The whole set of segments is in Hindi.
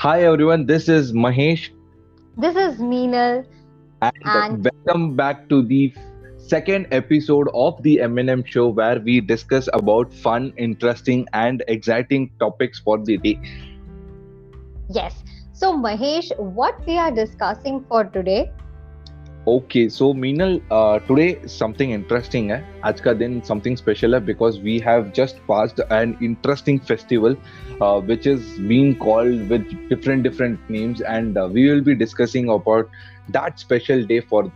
Hi everyone, this is Mahesh. This is Meenal. And, and, welcome back to the second episode of the M&M show where we discuss about fun, interesting and exciting topics for the day. Yes. So Mahesh, what we are discussing for today okay so Meenal today something interesting है आज का दिन समथिंग स्पेशल है because we have just passed an interesting festival which is been called with different different names and we will be discussing about that special day for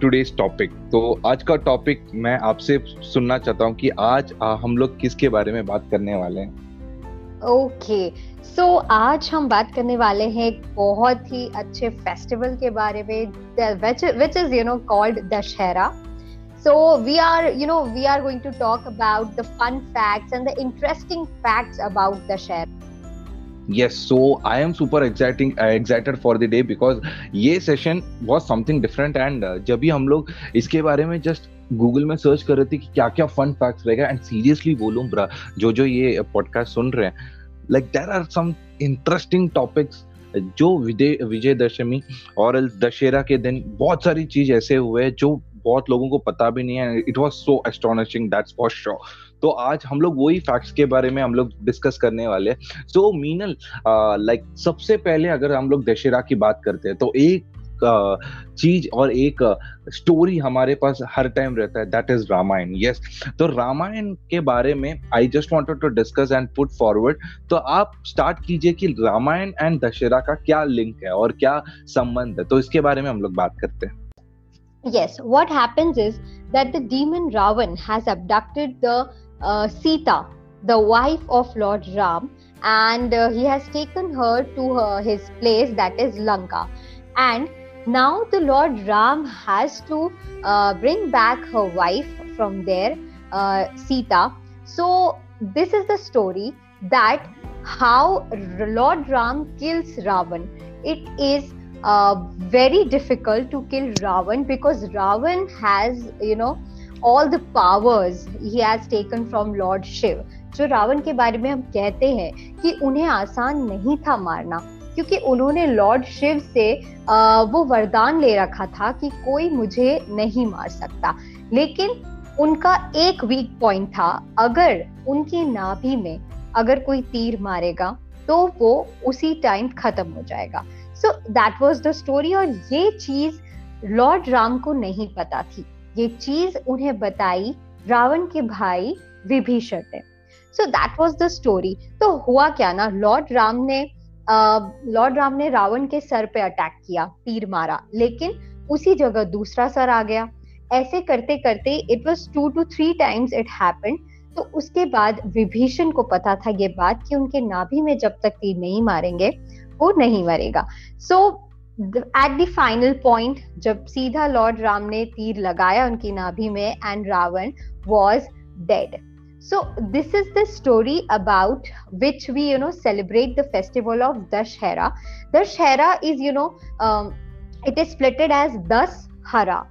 today's topic तो आज का टॉपिक मैं आपसे सुनना चाहता हूँ कि आज हम लोग किसके बारे में बात करने वाले हैं ओके okay. सो so, आज हम बात करने वाले हैं एक बहुत ही अच्छे फेस्टिवल के बारे में which is you know called Dussehra. So we are you know we are going to talk about the fun facts and the interesting facts about Dussehra. Yes, so I am super exciting uh, excited for the day because ये session was something different and uh, जब भी हम लोग इसके बारे में just Google में search कर रहे थे कि क्या क्या fun facts रहेगा and seriously बोलूँ ब्रा जो जो ये podcast सुन रहे हैं like there are some interesting topics जो विजय विजय और दशहरा के दिन, बहुत सारी चीज़ ऐसे हुए जो बहुत लोगों को पता भी नहीं है। It was so astonishing that's for sure तो आज हम लोग वही फैक्ट्स के बारे में हम लोग डिस्कस करने वाले हैं। सो मीनल लाइक सबसे पहले अगर हम लोग दशहरा की बात करते हैं तो एक चीज़ और एक स्टोरी हमारे पास हर टाइम रहता है दैट इज़ रामायण यस तो रामायण के बारे में I just wanted to discuss and put forward तो आप स्टार्ट कीजिए कि रामायण एंड दशहरा का क्या लिंक है और क्या संबंध है। तो इसके बारे में हम लोग बात करते हैं। Yes what happens is that the demon ravan has abducted the uh, sita the wife of lord ram and uh, he has taken her to uh, his place that is lanka. And now the Lord Ram has to uh, bring back her wife from there, uh, Sita. So, this is the story that how Lord Ram kills Ravan. It is uh, very difficult to kill Ravan because Ravan has, you know, all the powers he has taken from Lord Shiv. जो रावण के बारे में हम कहते हैं कि उन्हें आसान नहीं था मारना क्योंकि उन्होंने लॉर्ड शिव से वो वरदान ले रखा था कि कोई मुझे नहीं मार सकता। लेकिन उनका एक वीक पॉइंट था, अगर उनकी नाभि में अगर कोई तीर मारेगा तो वो उसी टाइम खत्म हो जाएगा। So that was the story और ये चीज़ लॉर्ड राम को नहीं पता थी। ये चीज़ उन्हें बताई रावण के भाई विभीषण ने। So that was the story तो हुआ क्या ना लॉर्ड राम ने लॉर्ड राम ने रावण के सर पे अटैक किया, तीर मारा, लेकिन उसी जगह दूसरा सर आ गया। ऐसे करते करते it was two two three times it happen तो उसके बाद विभीषण को पता था ये बात कि उनके नाभि में जब तक तीर नहीं मारेंगे, वो नहीं मरेगा। So at the final point जब सीधा लॉर्ड राम ने तीर लगाया उनकी नाभि में and Ravan was dead So this is the story about which we you know celebrate the festival of Dashera. Dashera is you know um, it is splitted as Das Hara.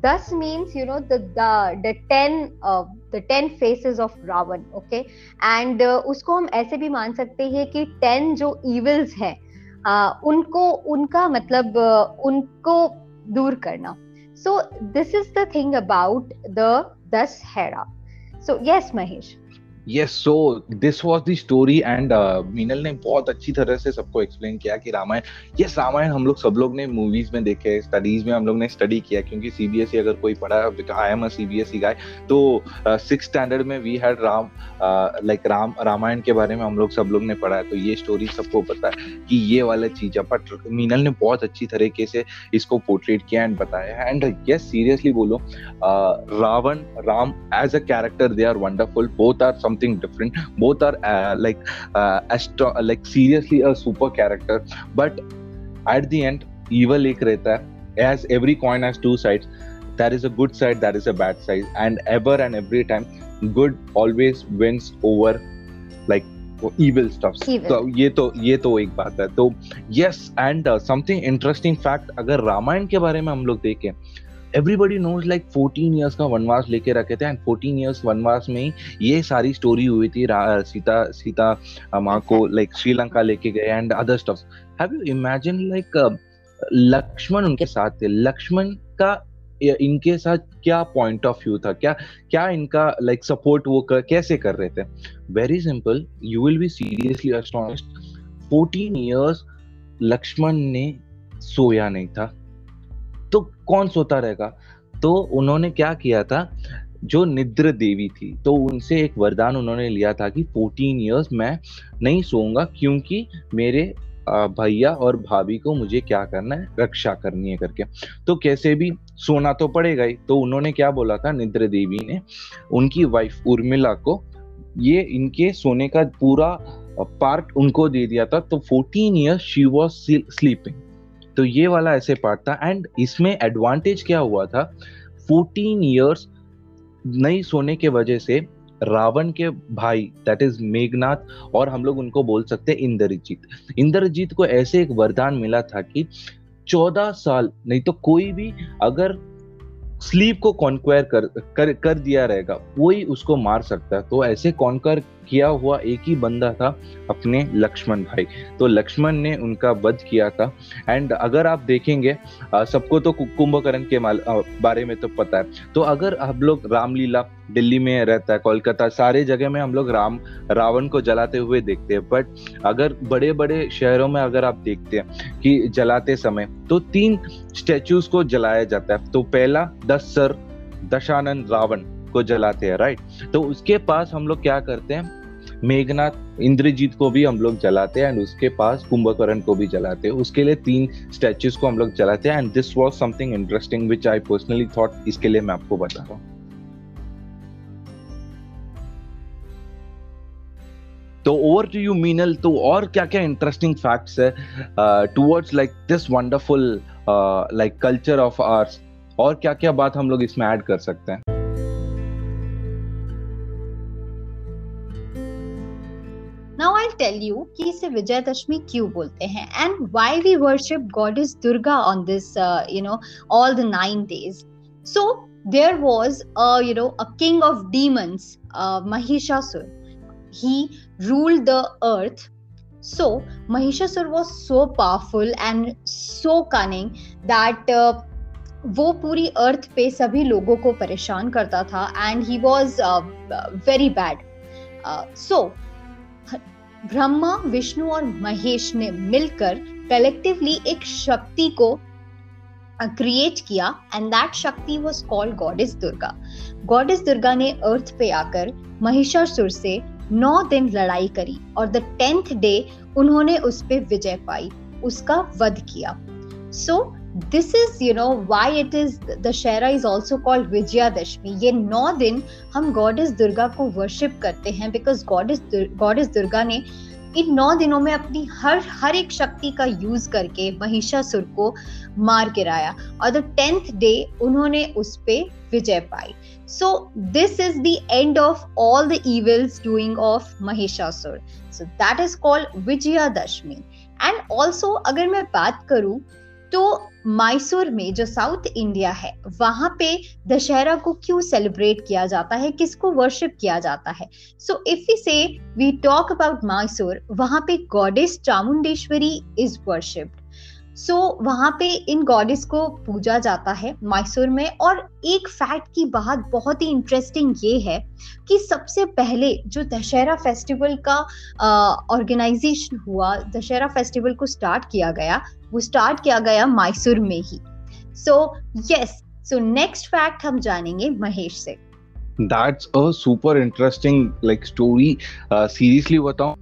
Das means you know the the the ten uh, the ten faces of Ravan. Okay, and uh, उसको हम ऐसे भी मान सकते हैं कि ten जो evils हैं uh, उनको उनका मतलब uh, उनको दूर करना. So this is the thing about the Dashera. So yes, Mahesh. Yes so this was the story and Meenal ने बहुत अच्छी तरह से सबको एक्सप्लेन किया कि रामायण यस रामायण हम लोग सब लोग ने मूवीज़ में देखे स्टडीज़ में हम लोग ने स्टडी किया क्योंकि सीबीएसई e अगर कोई पढ़ा आई एम अ सीबीएसई गाय तो सिक्स uh, स्टैंडर्ड में we had Ram like uh, Ram Ramayana के बारे में हम लोग सब लोग ने पढ़ा है तो ये स्टोरी सबको पता है कि ये वाला चीज़ है। बट मीनल ने बहुत अच्छी तरीके से इसको पोर्ट्रेट किया एंड बताया एंड यस सीरियसली बोलो Ravan Ram as a character they are wonderful both are some something different both are uh, like uh, astro- like seriously a super character but at the end evil ek rehta hai as every coin has two sides there is a good side there is a bad side and ever and every time good always wins over like evil stuff तो ये तो ये तो एक बात है तो yes and something interesting fact अगर रामायण के बारे में हम लोग देखें एवरीबडी नोज़ लाइक 14 इयर्स का वनवास लेके रखे थे एंड 14 इयर्स वनवास में ही ये सारी स्टोरी हुई थी सीता सीता माँ को लाइक श्रीलंका लेके गए and other stuff have you imagine like Lakshman उनके साथ थे? लक्ष्मण का इनके साथ क्या पॉइंट ऑफ़ व्यू था? क्या क्या इनका लाइक like, सपोर्ट वो कर, कैसे कर रहे थे? Very simple you will be seriously 14 years Lakshman ने सोया नहीं था। कौन सोता रहेगा? तो उन्होंने क्या किया था? जो निद्र देवी थी तो उनसे एक वरदान उन्होंने लिया था कि 14 इयर्स मैं नहीं सोऊँगा क्योंकि मेरे भैया और भाभी को मुझे क्या करना है? रक्षा करनी है करके। तो कैसे भी सोना तो पड़ेगा ही। तो उन्होंने क्या बोला था? निद्र देवी ने उनकी वाइफ उर्मिला को, ये इनके सोने का पूरा पार्ट उनको दे दिया था। तो 14 इयर्स शी वाज स्लीपिंग तो ये वाला ऐसे पार्ट था। एंड इसमें एडवांटेज क्या हुआ था? 14 इयर्स नहीं सोने के वजह से रावण के भाई दैट इज़ मेघनाथ और हम लोग उनको बोल सकते हैं इंद्रजीत। इंद्रजीत को ऐसे एक वरदान मिला था कि चौदह साल नहीं तो कोई भी अगर स्लीप को कॉन्क्वायर कर, कर कर दिया रहेगा कोई उसको मार सकता। है तो ऐसे कॉन्कर किया हुआ एक ही बंदा था अपने लक्ष्मण भाई। तो लक्ष्मण ने उनका वध किया था। एंड अगर आप देखेंगे सबको तो कुंभकर्ण के बारे में तो पता है। तो अगर हम लोग रामलीला दिल्ली में रहता है, कोलकाता, सारे जगह में हम लोग राम, रावण को जलाते हुए देखते हैं। बट अगर बड़े बड़े शहरों में अगर आप देखते हैं कि जलाते समय तो तीन स्टेच्यूज को जलाया जाता है। तो पहला दस सर दशानंद रावण। को जलाते हैं राइट तो उसके पास हम लोग क्या करते हैं? मेघनाथ, इंद्रजीत को भी हम लोग जलाते हैं एंड उसके पास कुंभकर्ण को भी जलाते हैं। उसके लिए तीन स्टैचूज को हम लोग जलाते हैं and this was something interesting which I personally thought इसके लिए मैं आपको बता रहा हूँ। तो ओवर टू यू मीनल तो और क्या क्या इंटरेस्टिंग फैक्ट्स है towards like this wonderful like culture of arts और क्या क्या बात हम लोग इसमें ऐड कर सकते हैं? Tell you कि इसे विजयदशमी क्यों बोलते हैं and why we worship goddess Durga on this uh, you know all the nine days. So there was a you know a king of demons, uh, He ruled the earth. So Mahishasur was so powerful and so cunning that uh, वो पूरी अर्थ पे सभी लोगों को परेशान करता था and he was very bad so Brahma Vishnu और महेश ने मिलकर कलेक्टिवली एक शक्ति को क्रिएट किया and that Shakti was called goddess Durga. Goddess Durga ने अर्थ पे आकर महिषासुर से नौ दिन लड़ाई करी और द टेंथ डे उन्होंने उस पर विजय पाई उसका वध किया। So so, this is you know why it is Dussehra is also called Vijayadashami ये नौ दिन हम गॉडेस दुर्गा को वर्शिप करते हैं बिकॉज़ गॉडेस गॉडेस दुर्गा ने इन नौ दिनों में अपनी हर हर एक शक्ति का यूज़ करके महिषासुर को मार गिराया। और द टेंथ डे उन्होंने उस पे विजय पाई। So this is the end of all the evils doing of Mahishasur. So that is called Vijayadashami and also अगर मैं बात करूँ तो मैसूर में जो साउथ इंडिया है, वहाँ पे दशहरा को क्यों सेलिब्रेट किया जाता है? किसको वर्शिप किया जाता है? So if we say we talk about Mysore वहाँ पे goddess Chamundeshwari is worshipped so so, वहाँ पे इन गॉडेस को पूजा जाता है मैसूर में और एक फैक्ट की बात बहुत ही इंटरेस्टिंग ये है कि सबसे पहले जो दशहरा फेस्टिवल का ऑर्गेनाइजेशन हुआ दशहरा फेस्टिवल को स्टार्ट किया गया वो स्टार्ट किया गया मैसूर में ही so yes so next fact हम जानेंगे महेश से that's super interesting like story. Uh, seriously बताऊँ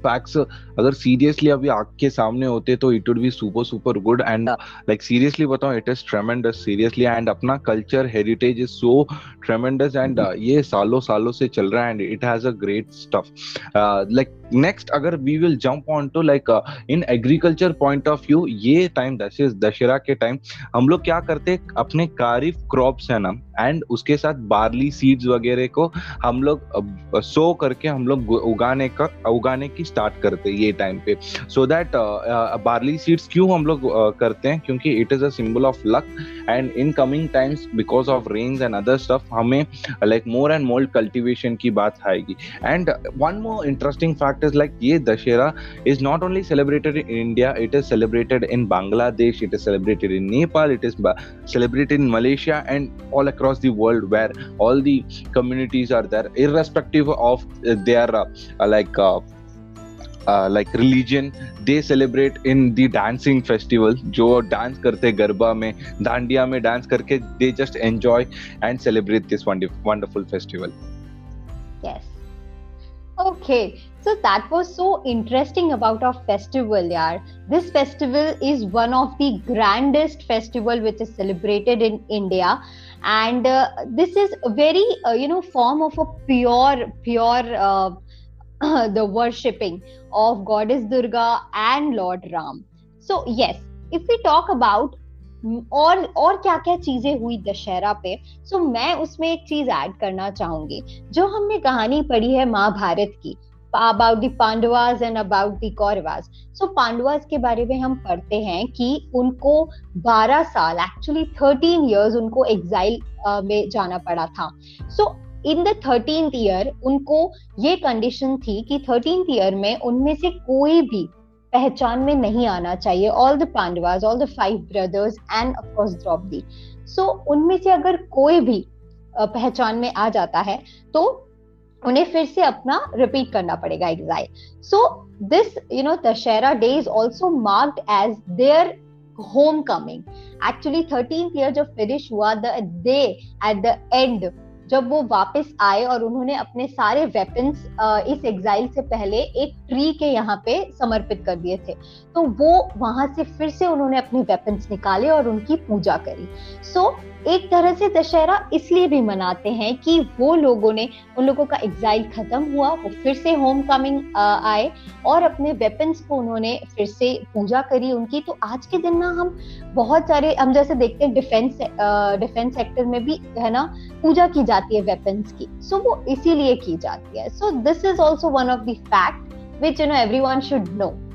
फैक्ट्स अगर सीरियसली अभी आग के सामने होते तो it would be super super good and like seriously बताऊँ it is tremendous seriously and अपना culture heritage is so tremendous and ये सालों सालों से चल रहा है and it has a great stuff like next अगर we will jump on to like in agriculture point of view ये टाइम दशहरा के टाइम हम लोग क्या करते अपने कारिफ क्रॉप्स है ना एंड उसके साथ बार्ली सीड्स वगैरह को हम लोग सो करके हम लोग उगाने का उगाने की स्टार्ट करते ये टाइम पे. सो दैट बार्ली सीड्स क्यों हम लोग uh, करते हैं? क्योंकि it is a symbol of luck and in coming times because of rains and other stuff हमें like more and more cultivation की बात आएगी. And one more interesting fact is like ये Dussehra is not only celebrated in India it is celebrated in Bangladesh it is celebrated in Nepal it is celebrated in malaysia and all across the world where all the communities are there irrespective of their uh, like uh, Like religion they celebrate in the dancing festival जो डांस करते गरबा में दांडिया में डांस करके they just enjoy and celebrate this wonderful festival yes okay So that was so interesting about our festival, yaar. This festival is one of the grandest festival which is celebrated in India, and uh, this is a very uh, you know form of a pure pure uh, the worshipping of goddess Durga and Lord Ram. So yes, if we talk about और और क्या क्या चीज़ें हुई दशहरा पे सो so, मैं उसमें एक चीज़ ऐड करना चाहूँगी। जो हमने कहानी पढ़ी है महाभारत की about the Pandavas and about the Kauravas so Pandavas के बारे में हम पढ़ते हैं कि उनको 12 साल एक्चुअली 13 इयर्स उनको एग्जाइल में जाना पड़ा था। सो इन द ईयर उनको ये कंडीशन थी कि थर्टीन ईयर में उनमें से कोई भी पहचान में नहीं आना चाहिए। All the Pandavas all the five brothers and of course Draupadi so उनमें से अगर कोई भी पहचान में आ जाता है तो उन्हें फिर से अपना रिपीट करना पड़ेगा exile so this you know Dussehra day is also marked as their home coming actually thirteen year जब फिनिश हुआ the day at the end जब वो वापस आए और उन्होंने अपने सारे वेपन्स इस एग्जाइल से पहले एक ट्री के यहाँ पे समर्पित कर दिए थे। तो वो वहाँ से फिर से उन्होंने अपने वेपन्स निकाले और उनकी पूजा करी। सो so, एक तरह से दशहरा इसलिए भी मनाते हैं कि वो लोगों ने उन लोगों का एग्जाइल खत्म हुआ वो फिर से होम कमिंग आए और अपने वेपन्स को उन्होंने फिर से पूजा करी उनकी। तो आज के दिन ना हम बहुत सारे हम जैसे देखते हैं डिफेंस डिफेंस सेक्टर में भी है ना पूजा की जाती है वेपन्स की। सो so, वो इसीलिए की जाती है। So this is also one of the fact which you know every one should know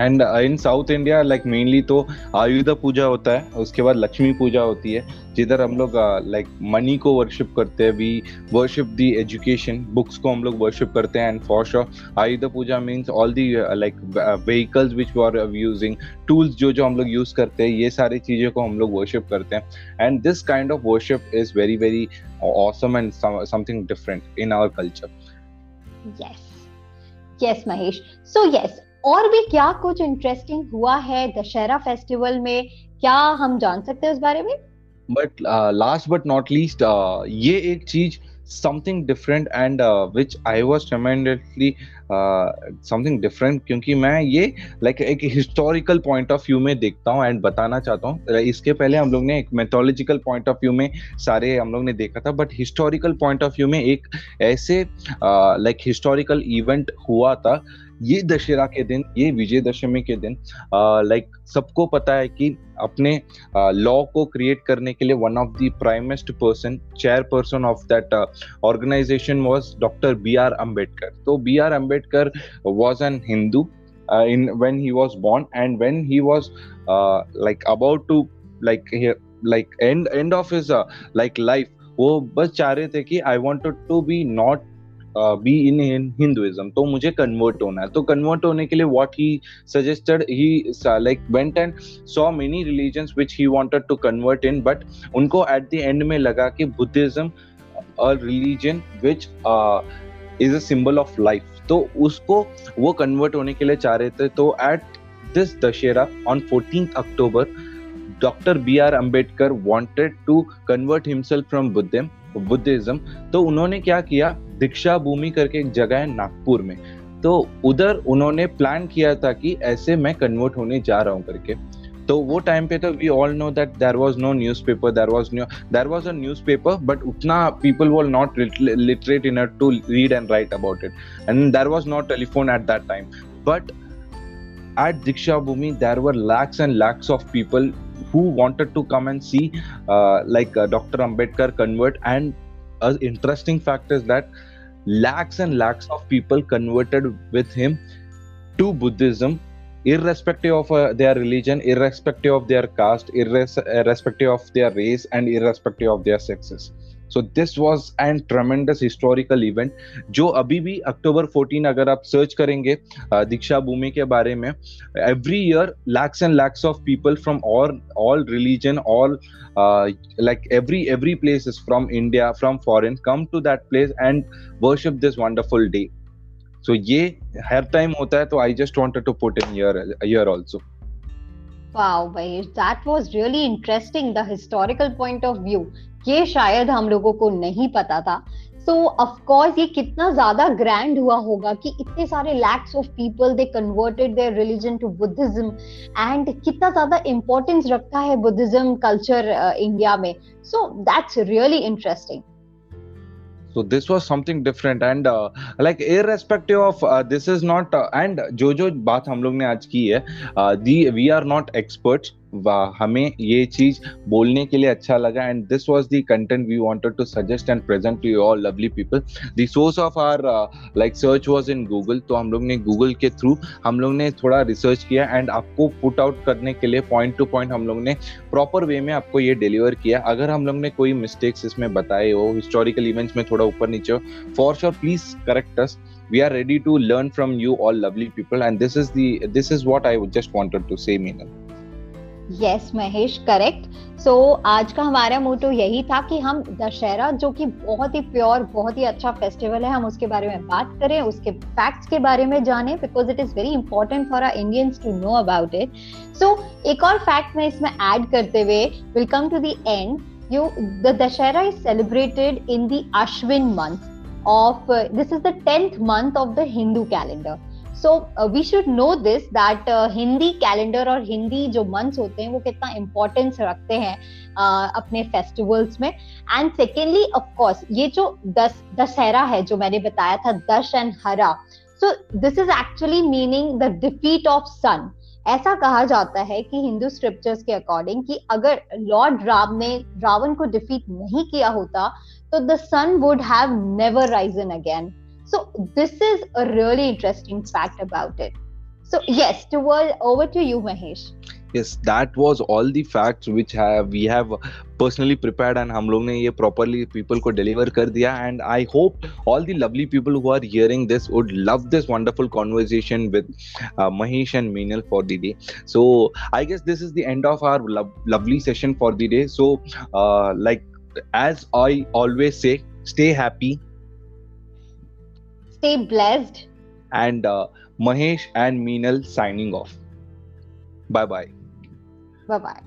and in south India like mainly तो आयुध पूजा होता है उसके बाद लक्ष्मी पूजा होती है जिधर हम लोग लाइक uh, मनी को वर्शिप करते हैं we worship the education books को हम लोग वर्शिप करते हैं and for sure Ayudha Puja means all the like vehicles which we are using tools जो जो हम लोग यूज़ करते हैं ये सारी चीज़ों को हम लोग वर्शिप करते हैं. And this kind of worship is very very awesome and something different in our culture yes. Yes mahesh. So yes और भी क्या कुछ इंटरेस्टिंग हुआ है दशहरा फेस्टिवल में? क्या हम जान सकते हैं उस बारे में? But last but not least ये एक चीज़ something different and which I was tremendously something different क्योंकि मैं ये लाइक like, एक हिस्टोरिकल पॉइंट ऑफ़ व्यू में देखता हूँ एंड बताना चाहता हूँ। इसके पहले हम लोग ने एक मेथोलॉजिकल पॉइंट ऑफ़ व्यू में सारे हम लोग ने देखा था but historical point of view में एक ऐसे लाइक हिस्टोरिकल इवेंट हुआ था। ये दशहरा के दिन ये विजयदशमी के दिन लाइक सबको पता है कि अपने लॉ को क्रिएट करने के लिए one of the primest person chairperson of that organisation was doctor B R Ambedkar तो B R Ambedkar was an Hindu in when he was born and when he was uh, like about to like like end end of his uh, like life वो बस चाह रहे थे कि I wanted to be not be in Hinduism तो मुझे कन्वर्ट होना है। तो कन्वर्ट होने के लिए what he suggested he like went and saw many religions which he wanted to convert in but उनको एट द एंड में लगा कि Buddhism religion which is a symbol of life तो उसको वो कन्वर्ट होने के लिए चाह रहे थे। तो at this Dussehra on fourteen October doctor B R Ambedkar wanted to convert himself from Buddhism Buddhism तो उन्होंने क्या किया? दीक्षा भूमि करके एक जगह है नागपुर में। तो उधर उन्होंने प्लान किया था कि ऐसे मैं कन्वर्ट होने जा रहा हूँ करके। तो तो वो टाइम पे तो we all know that there was no newspaper there was new there was a newspaper but उतना people were not literate in to read and write about it and there was not telephone at that time but at Diksha Bhumi, there were lakhs and lakhs of people who wanted to come and see, uh, like uh, Dr. Ambedkar convert. And an interesting fact is that lakhs and lakhs of people converted with him to Buddhism irrespective of uh, their religion, irrespective of their caste, irrespective of their race, and irrespective of their sexes. So this was an tremendous historical event जो अभी भी अक्टूबर 14 अगर आप सर्च करेंगे दीक्षा भूमि के बारे में every year lakhs and lakhs of people from all all religion all like every every place is from india from foreign come to that place and worship this wonderful so ये हर टाइम होता है तो I just wanted to put in here here also Wow, Mahesh, that was really interesting. The historical point of view. ये शायद हम लोगों को नहीं पता था सो ऑफकोर्स ये कितना ज़्यादा ग्रैंड हुआ होगा कि इतने सारे lakhs of people they converted their religion to Buddhism and कितना ज़्यादा इंपॉर्टेंस रखता है बुद्धिज्म कल्चर इंडिया में so that's really interesting so this was something different and uh, like irrespective of uh, this is not uh, and जो जो बात हम लोग ने आज की है दी वी आर नॉट एक्सपर्ट्स हमें ये चीज़ बोलने के लिए अच्छा लगा and this was the content we wanted to suggest and present to you all lovely people the source of our like search was in Google तो हम लोग ने गूगल के थ्रू हम लोग ने थोड़ा रिसर्च किया एंड आपको पुट आउट करने के लिए पॉइंट टू पॉइंट हम लोग ने प्रॉपर वे में आपको ये डिलीवर किया। अगर हम लोग ने कोई मिस्टेक्स इसमें बताए हो हिस्टोरिकल इवेंट्स में थोड़ा ऊपर नीचे हो for sure please correct us we are ready to learn from you all, lovely people and this is the, this is what i just wanted to say Meenal. Yes Mahesh correct so आज का हमारा मोटो यही था कि हम दशहरा जो कि बहुत ही प्योर बहुत ही अच्छा फेस्टिवल है हम उसके बारे में बात करें उसके फैक्ट्स के बारे में जानें because it is very important for our Indians to know about it so एक और फैक्ट मैं इसमें ऐड करते हुए welcome to the end you the dashera is celebrated in the ashwin month of uh, this is the 10th month of the so we should know this that Hindi calendar और हिंदी जो मंथ्स होते हैं वो कितना इम्पोर्टेंस रखते हैं uh, अपने फेस्टिवल्स में। एंड सेकेंडली ऑफकोर्स ये जो दस दशहरा है जो मैंने बताया था दश एंड हरा। So this is actually meaning the defeat of sun ऐसा कहा जाता है कि हिंदू स्क्रिप्चर्स के अकॉर्डिंग कि अगर लॉर्ड राम ने रावण को डिफीट नहीं किया होता तो the sun would have never risen again So this is a really interesting fact about it. So yes, toward over to you, Mahesh. Yes, that was all the facts which have we have personally prepared and हम लोग ने ये properly people को deliver कर दिया and I hope all the lovely people who are hearing this would love this wonderful conversation with uh, Mahesh and Meenal for the day. So I guess this is the end of our lo- lovely session for the day. So uh, like as I always say, stay happy, Stay blessed. And uh, Mahesh and Meenal signing off. Bye bye. Bye bye.